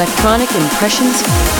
Electronic Impressions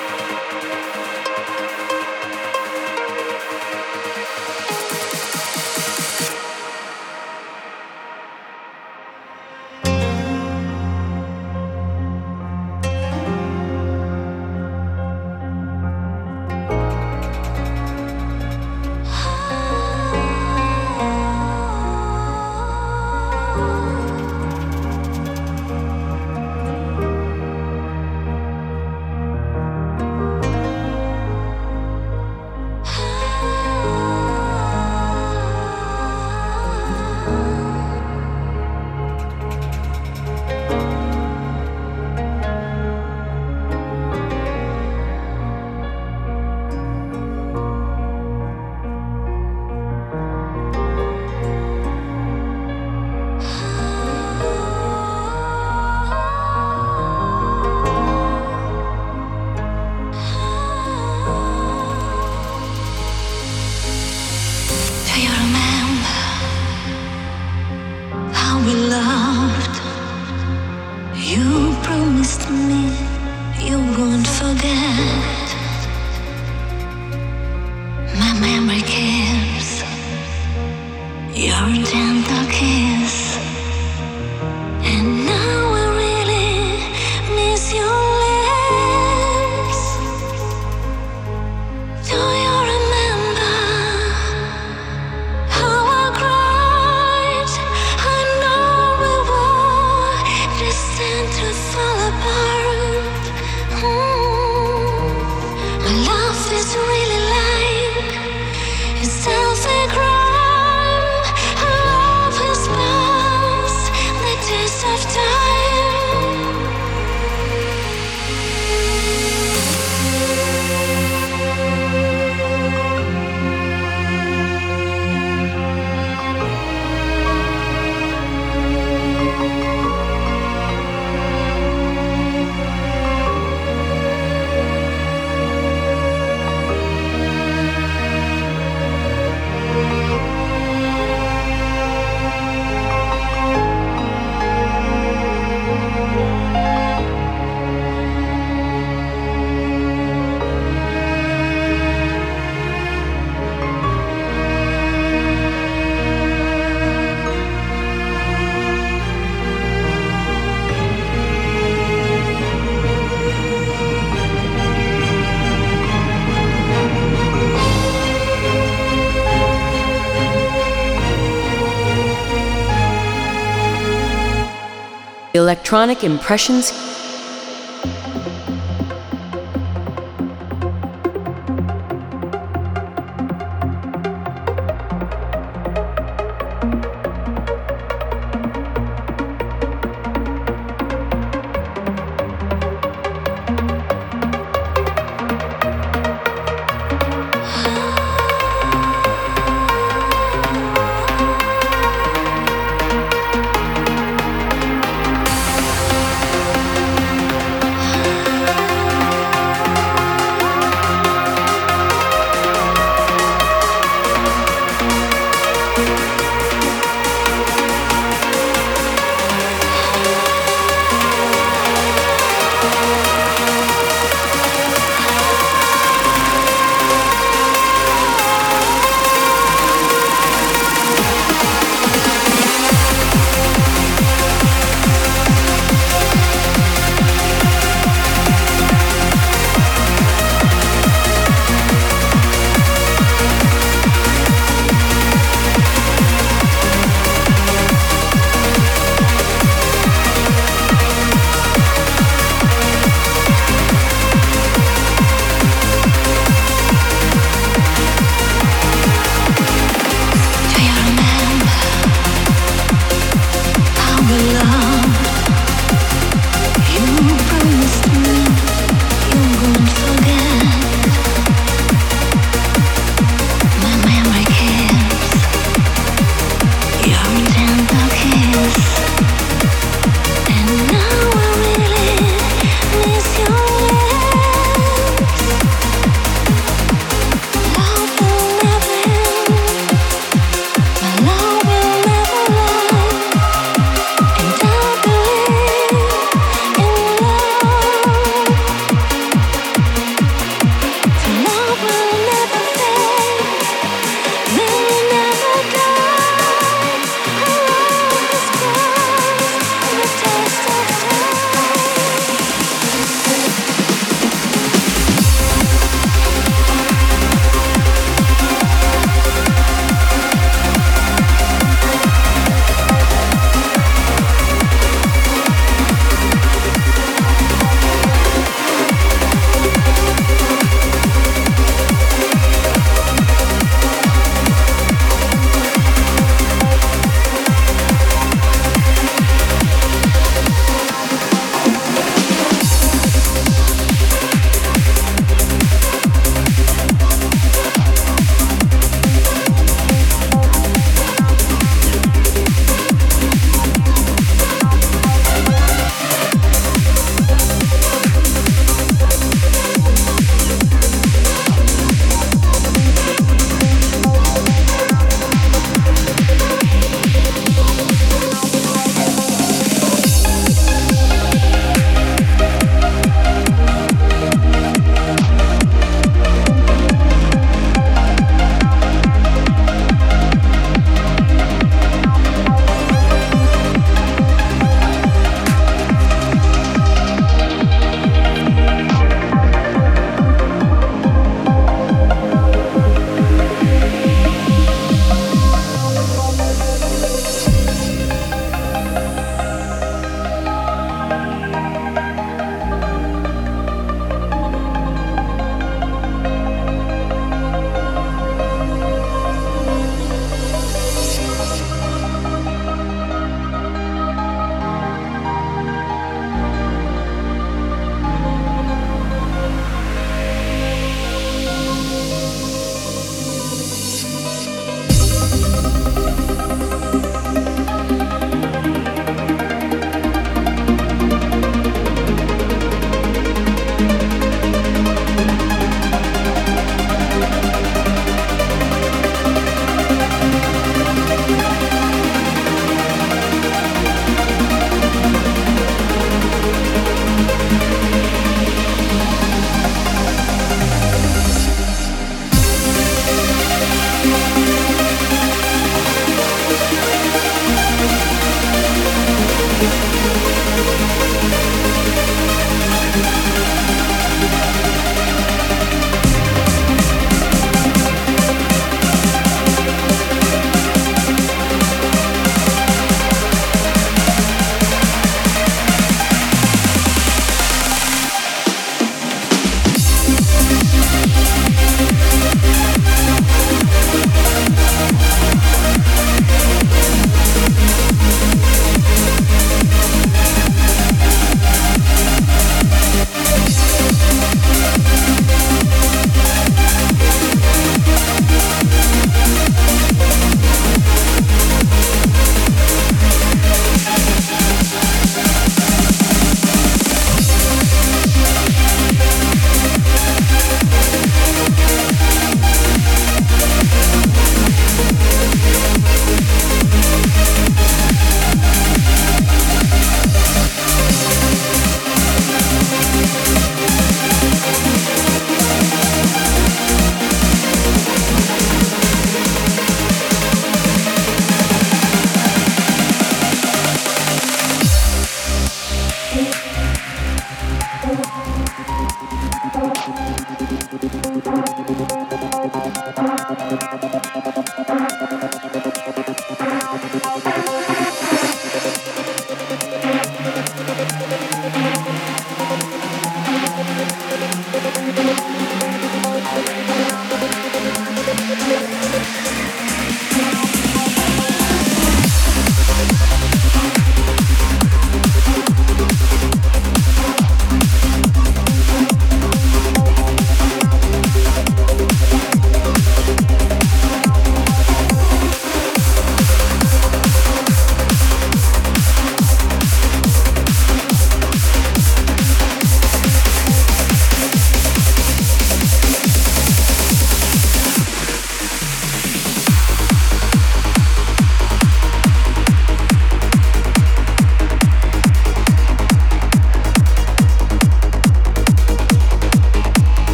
Electronic Impressions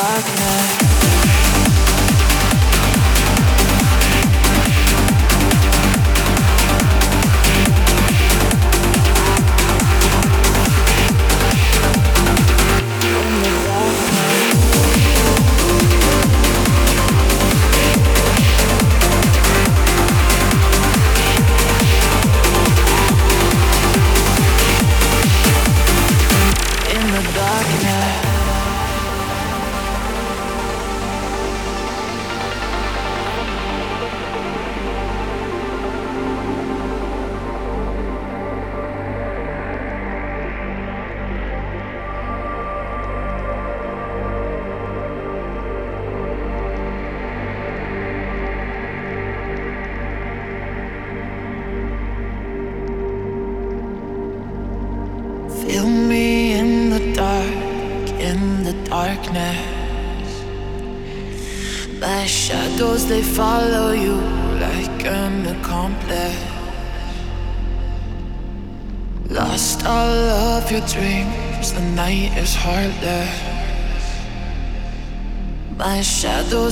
darkness.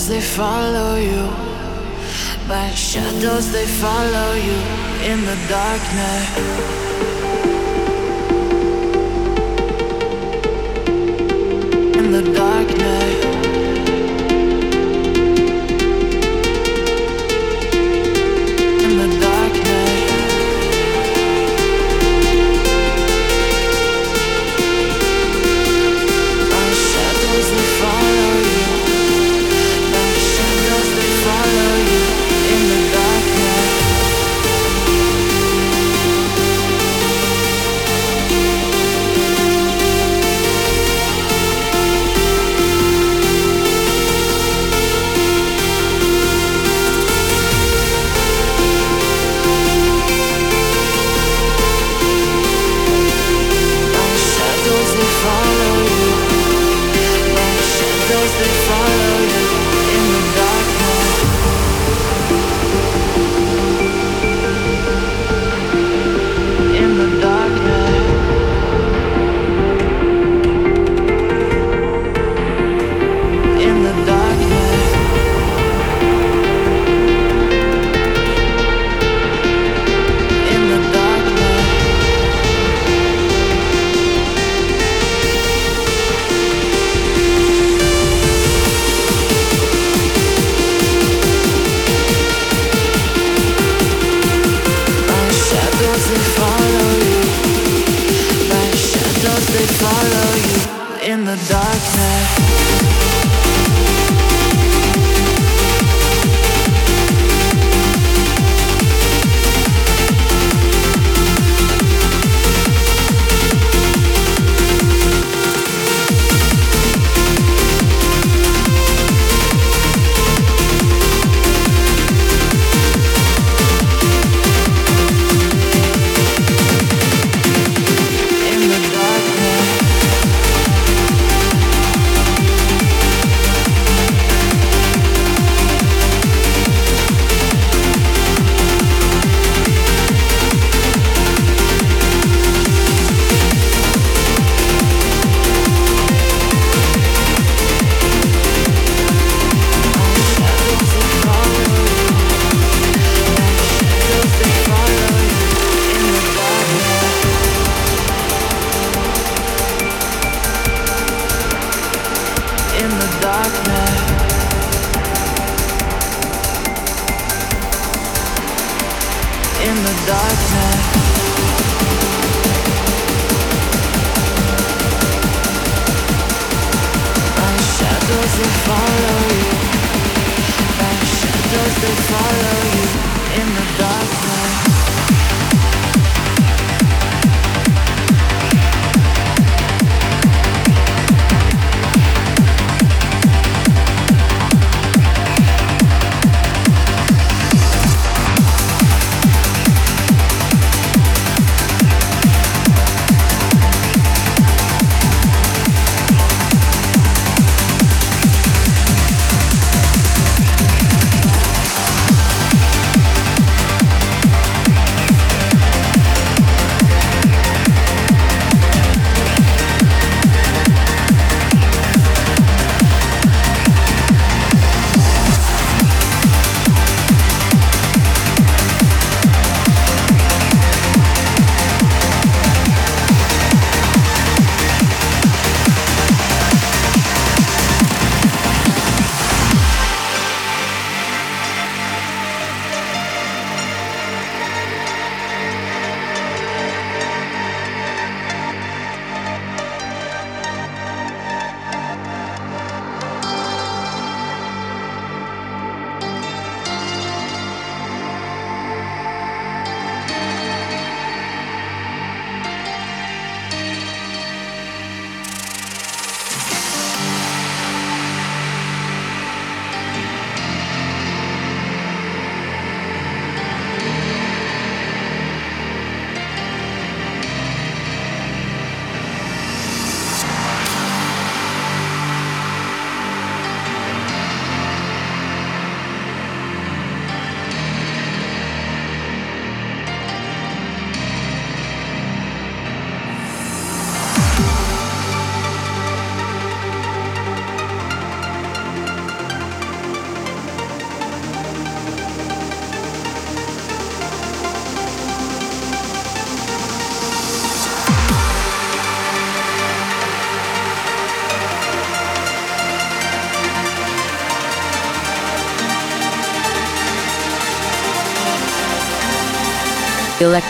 They follow you. My shadows they follow you in the darkness.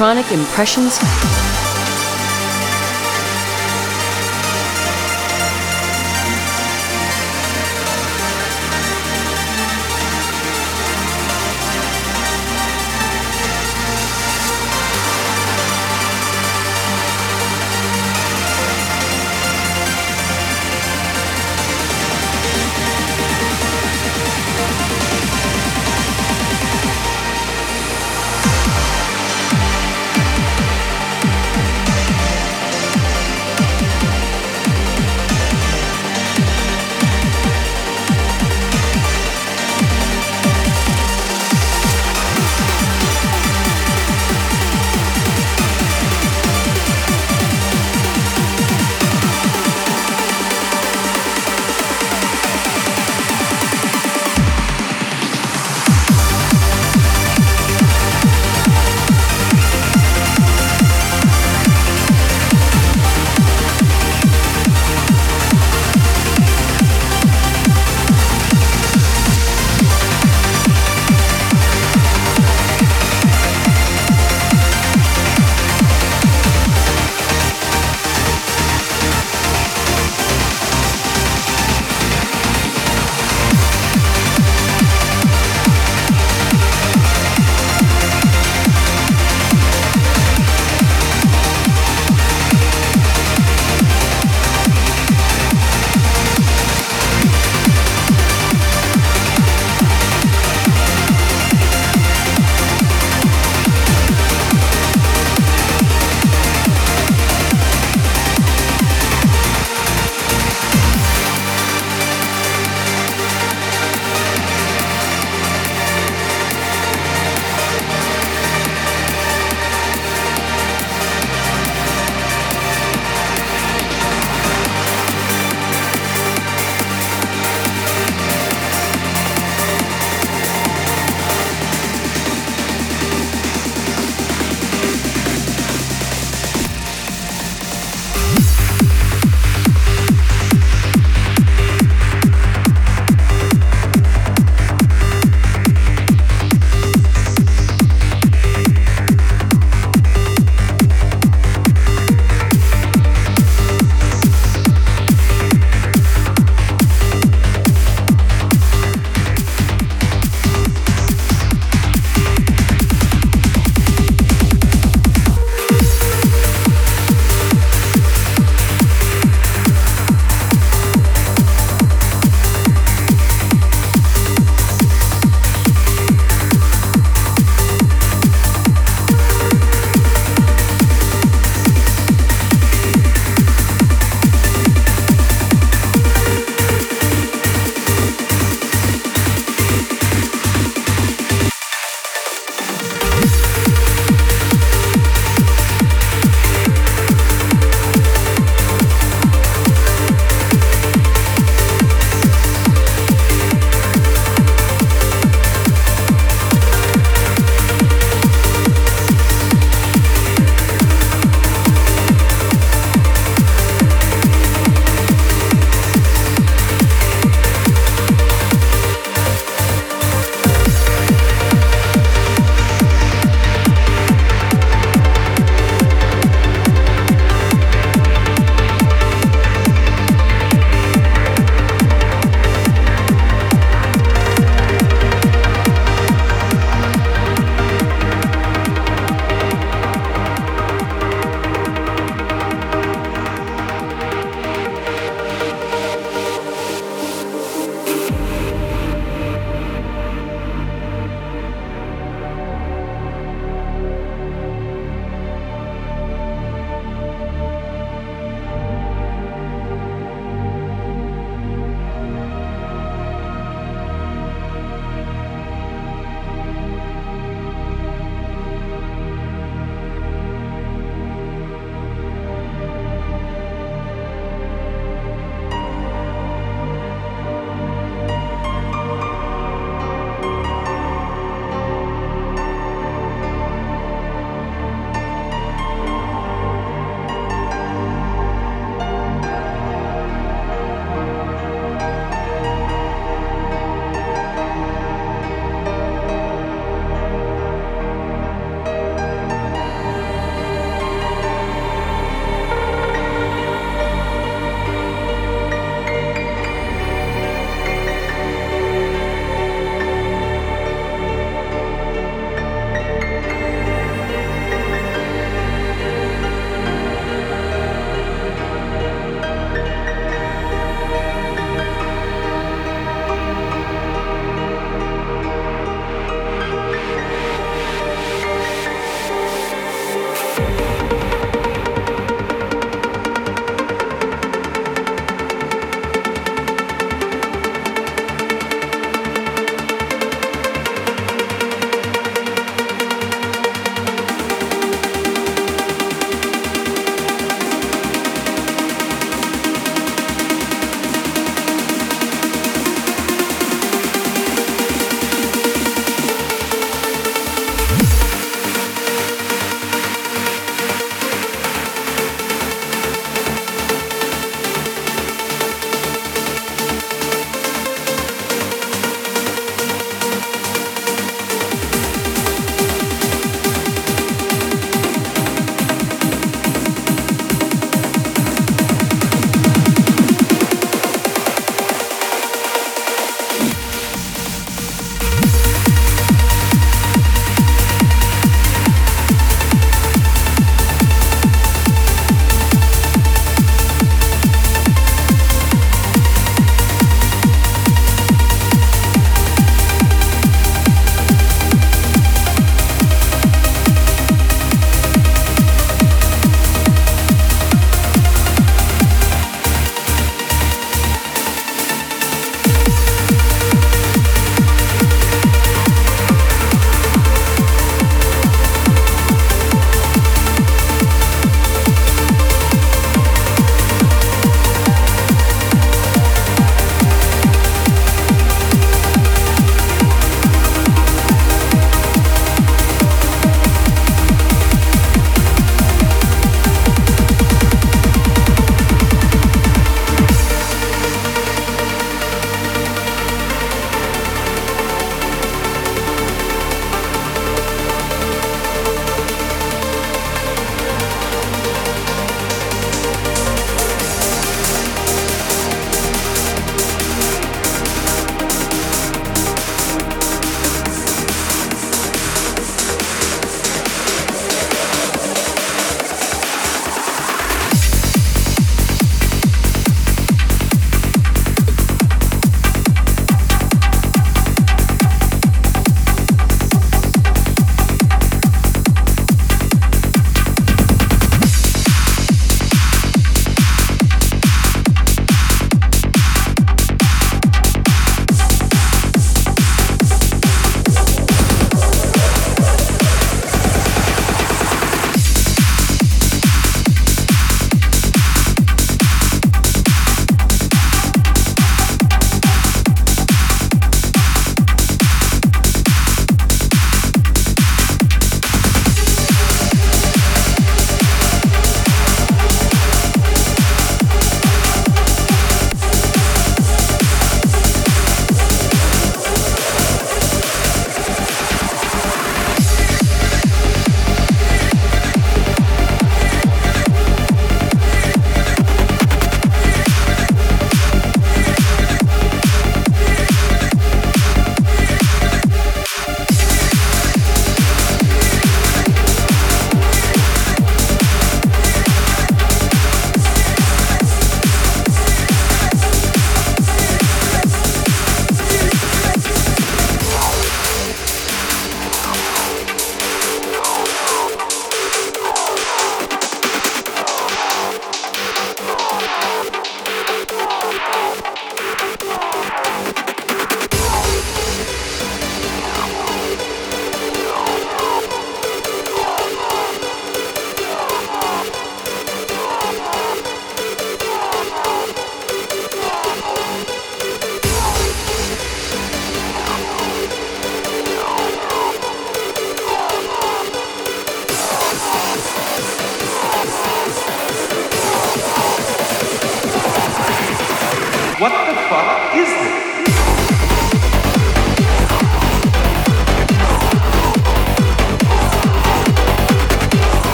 Electronic Impressions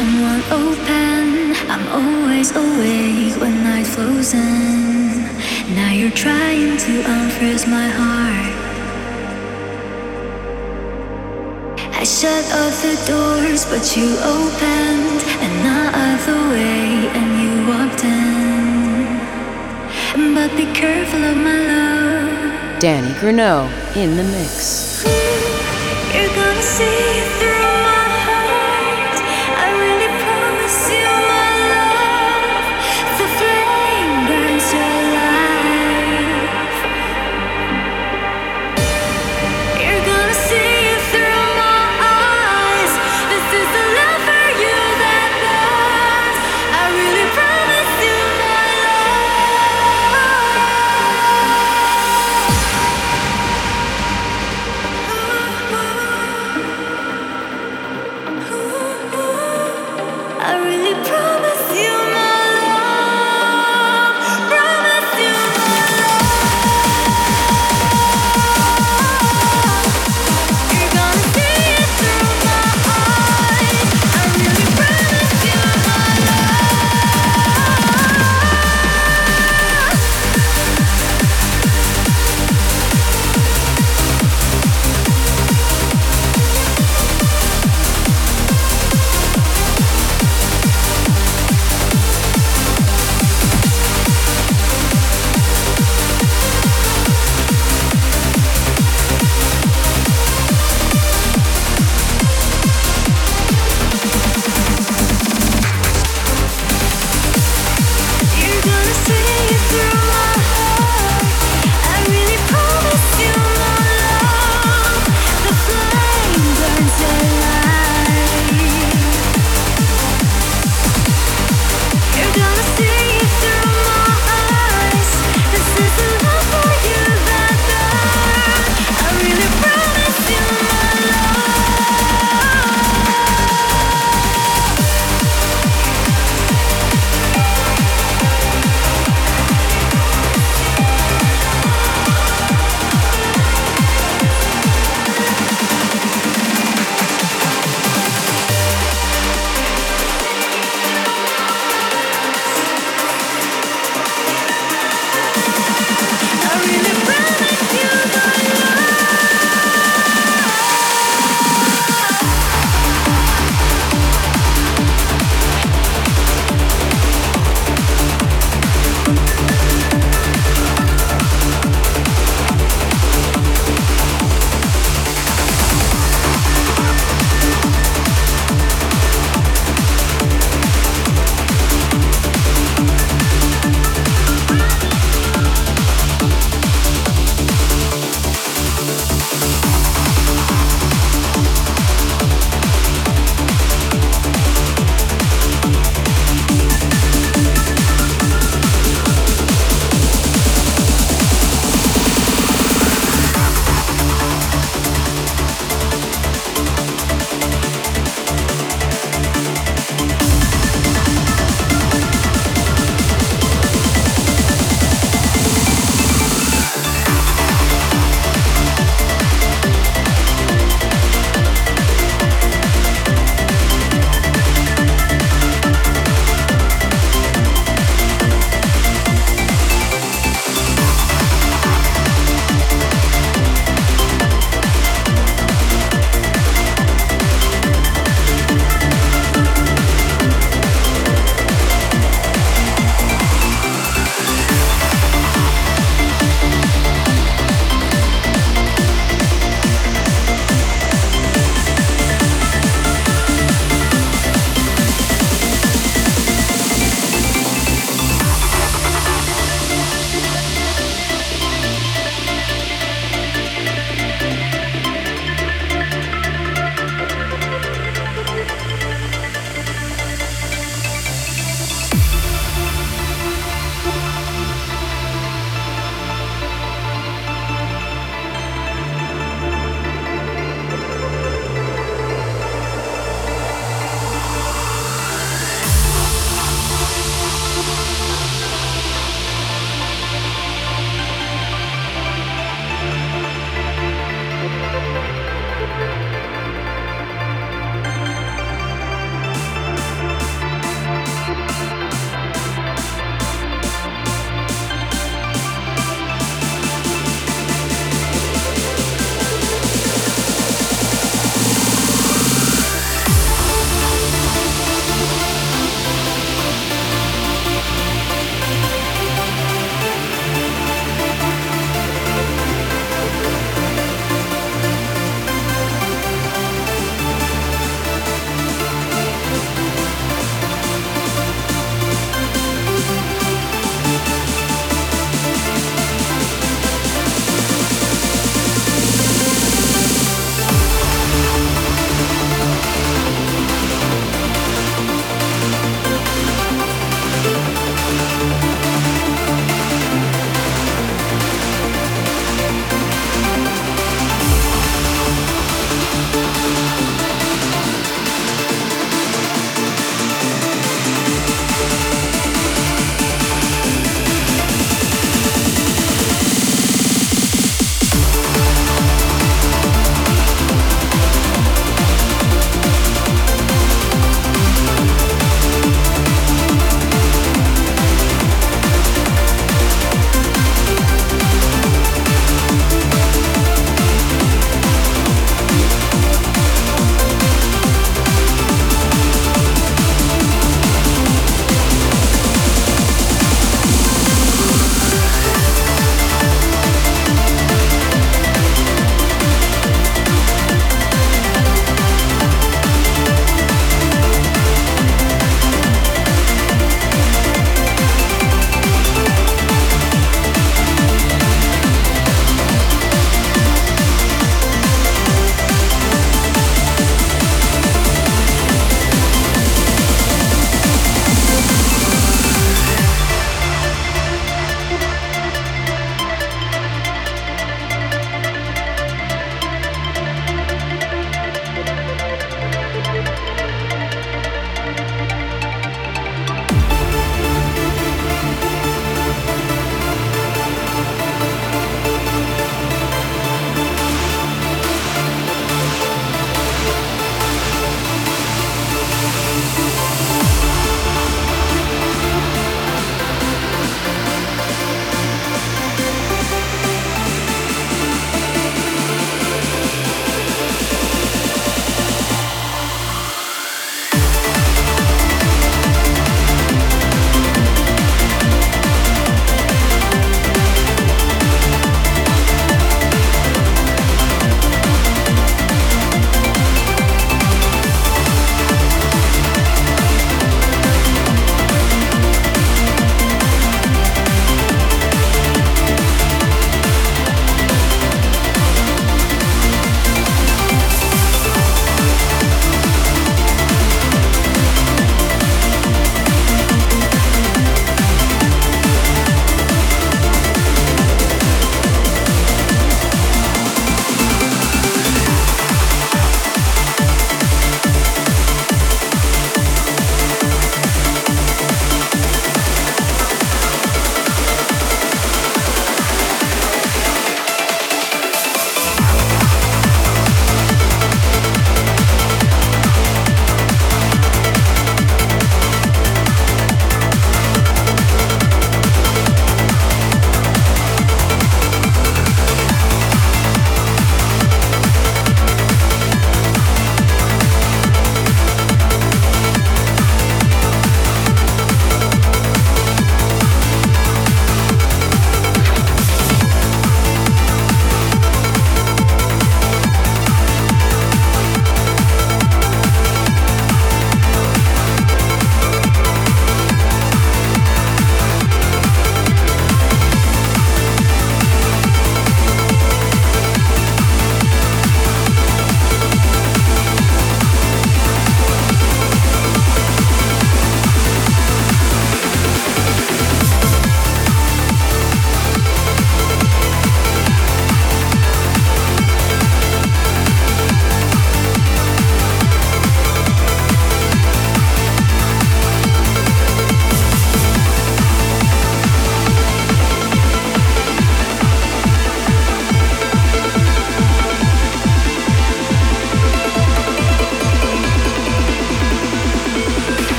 one open. I'm always awake when night flows in. Now you're trying to unfreeze my heart. I shut all the doors, but you opened another way and you walked in. But be careful of my love. Danny Grunow in the mix. You're gonna see through my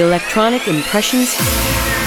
Electronic Impressions.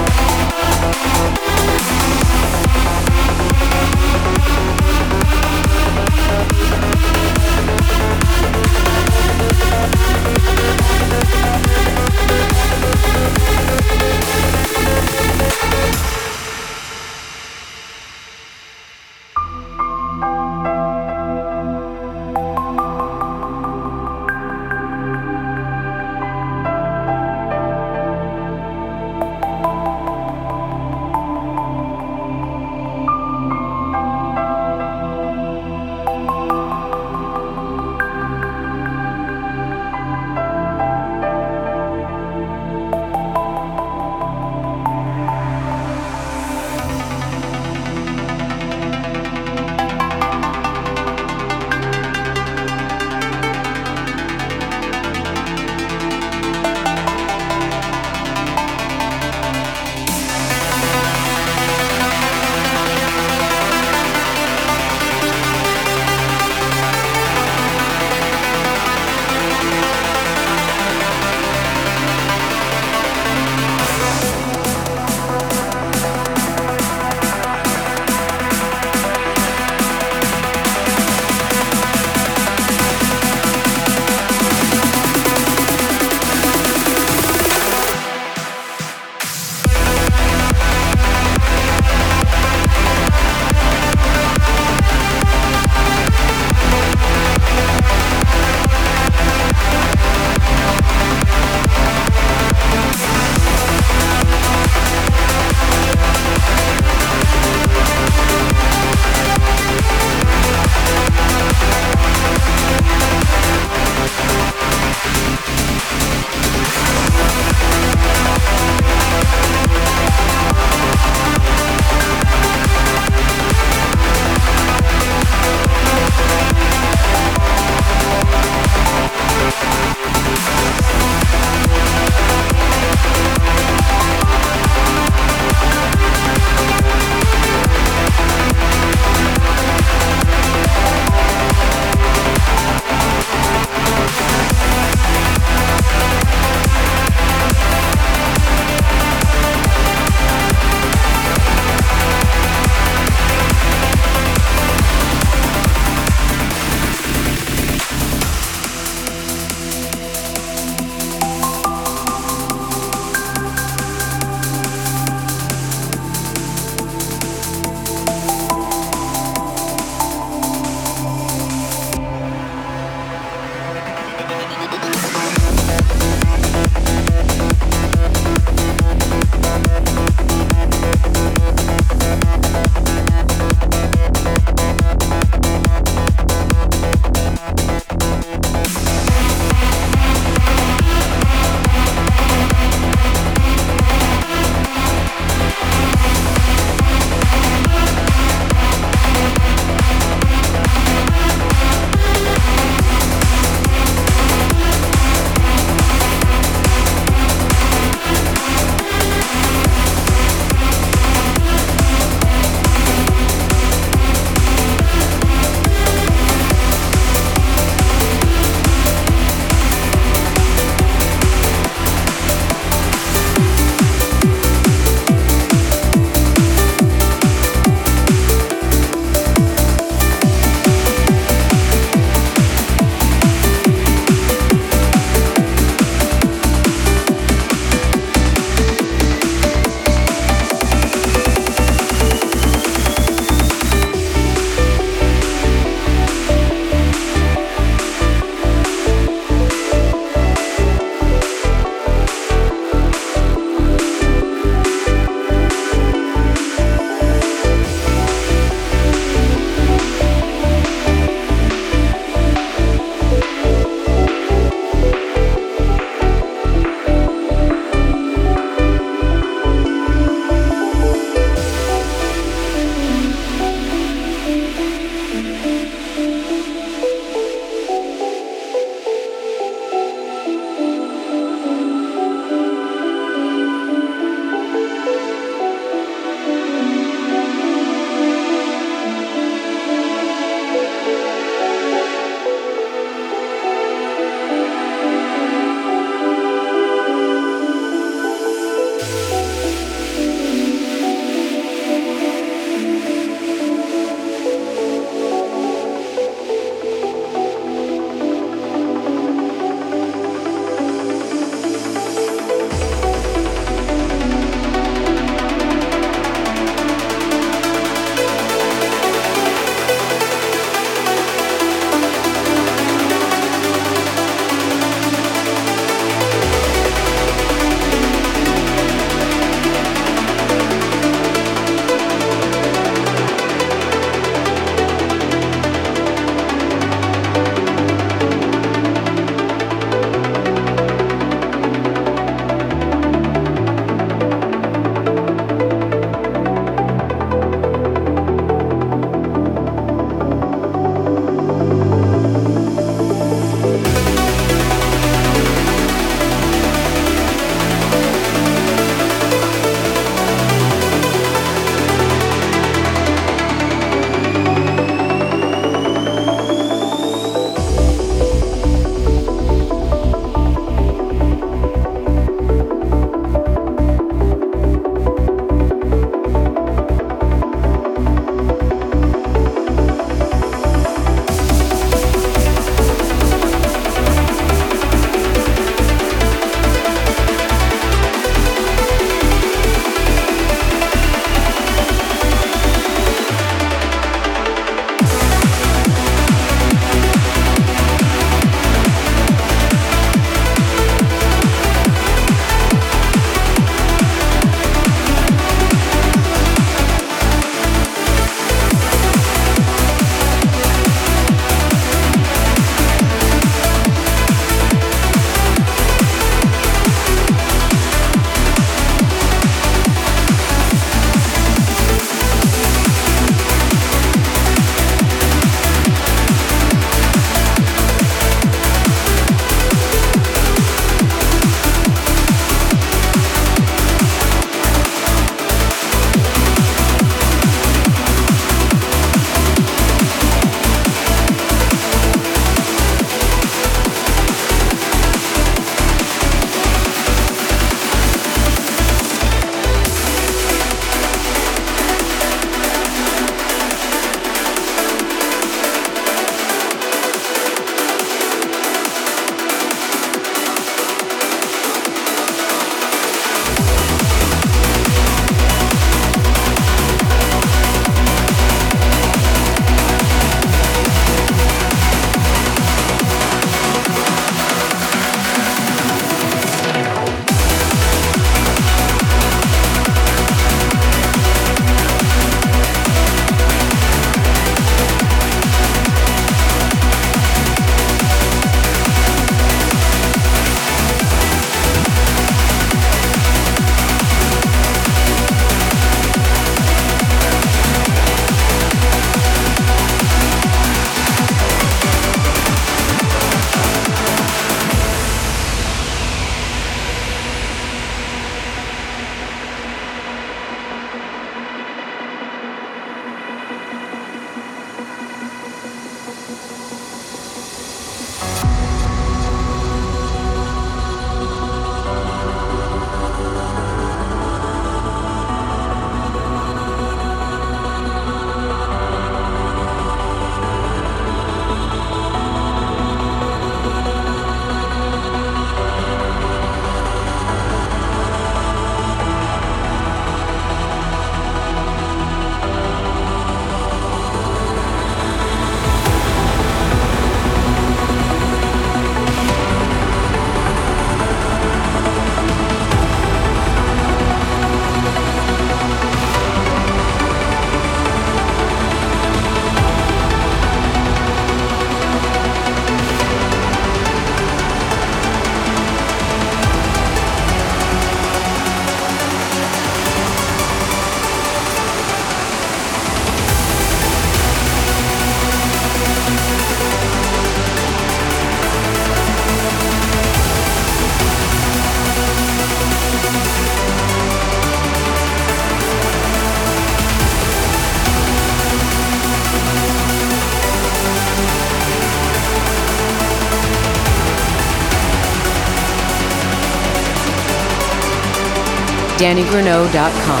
DannyGrunow.com.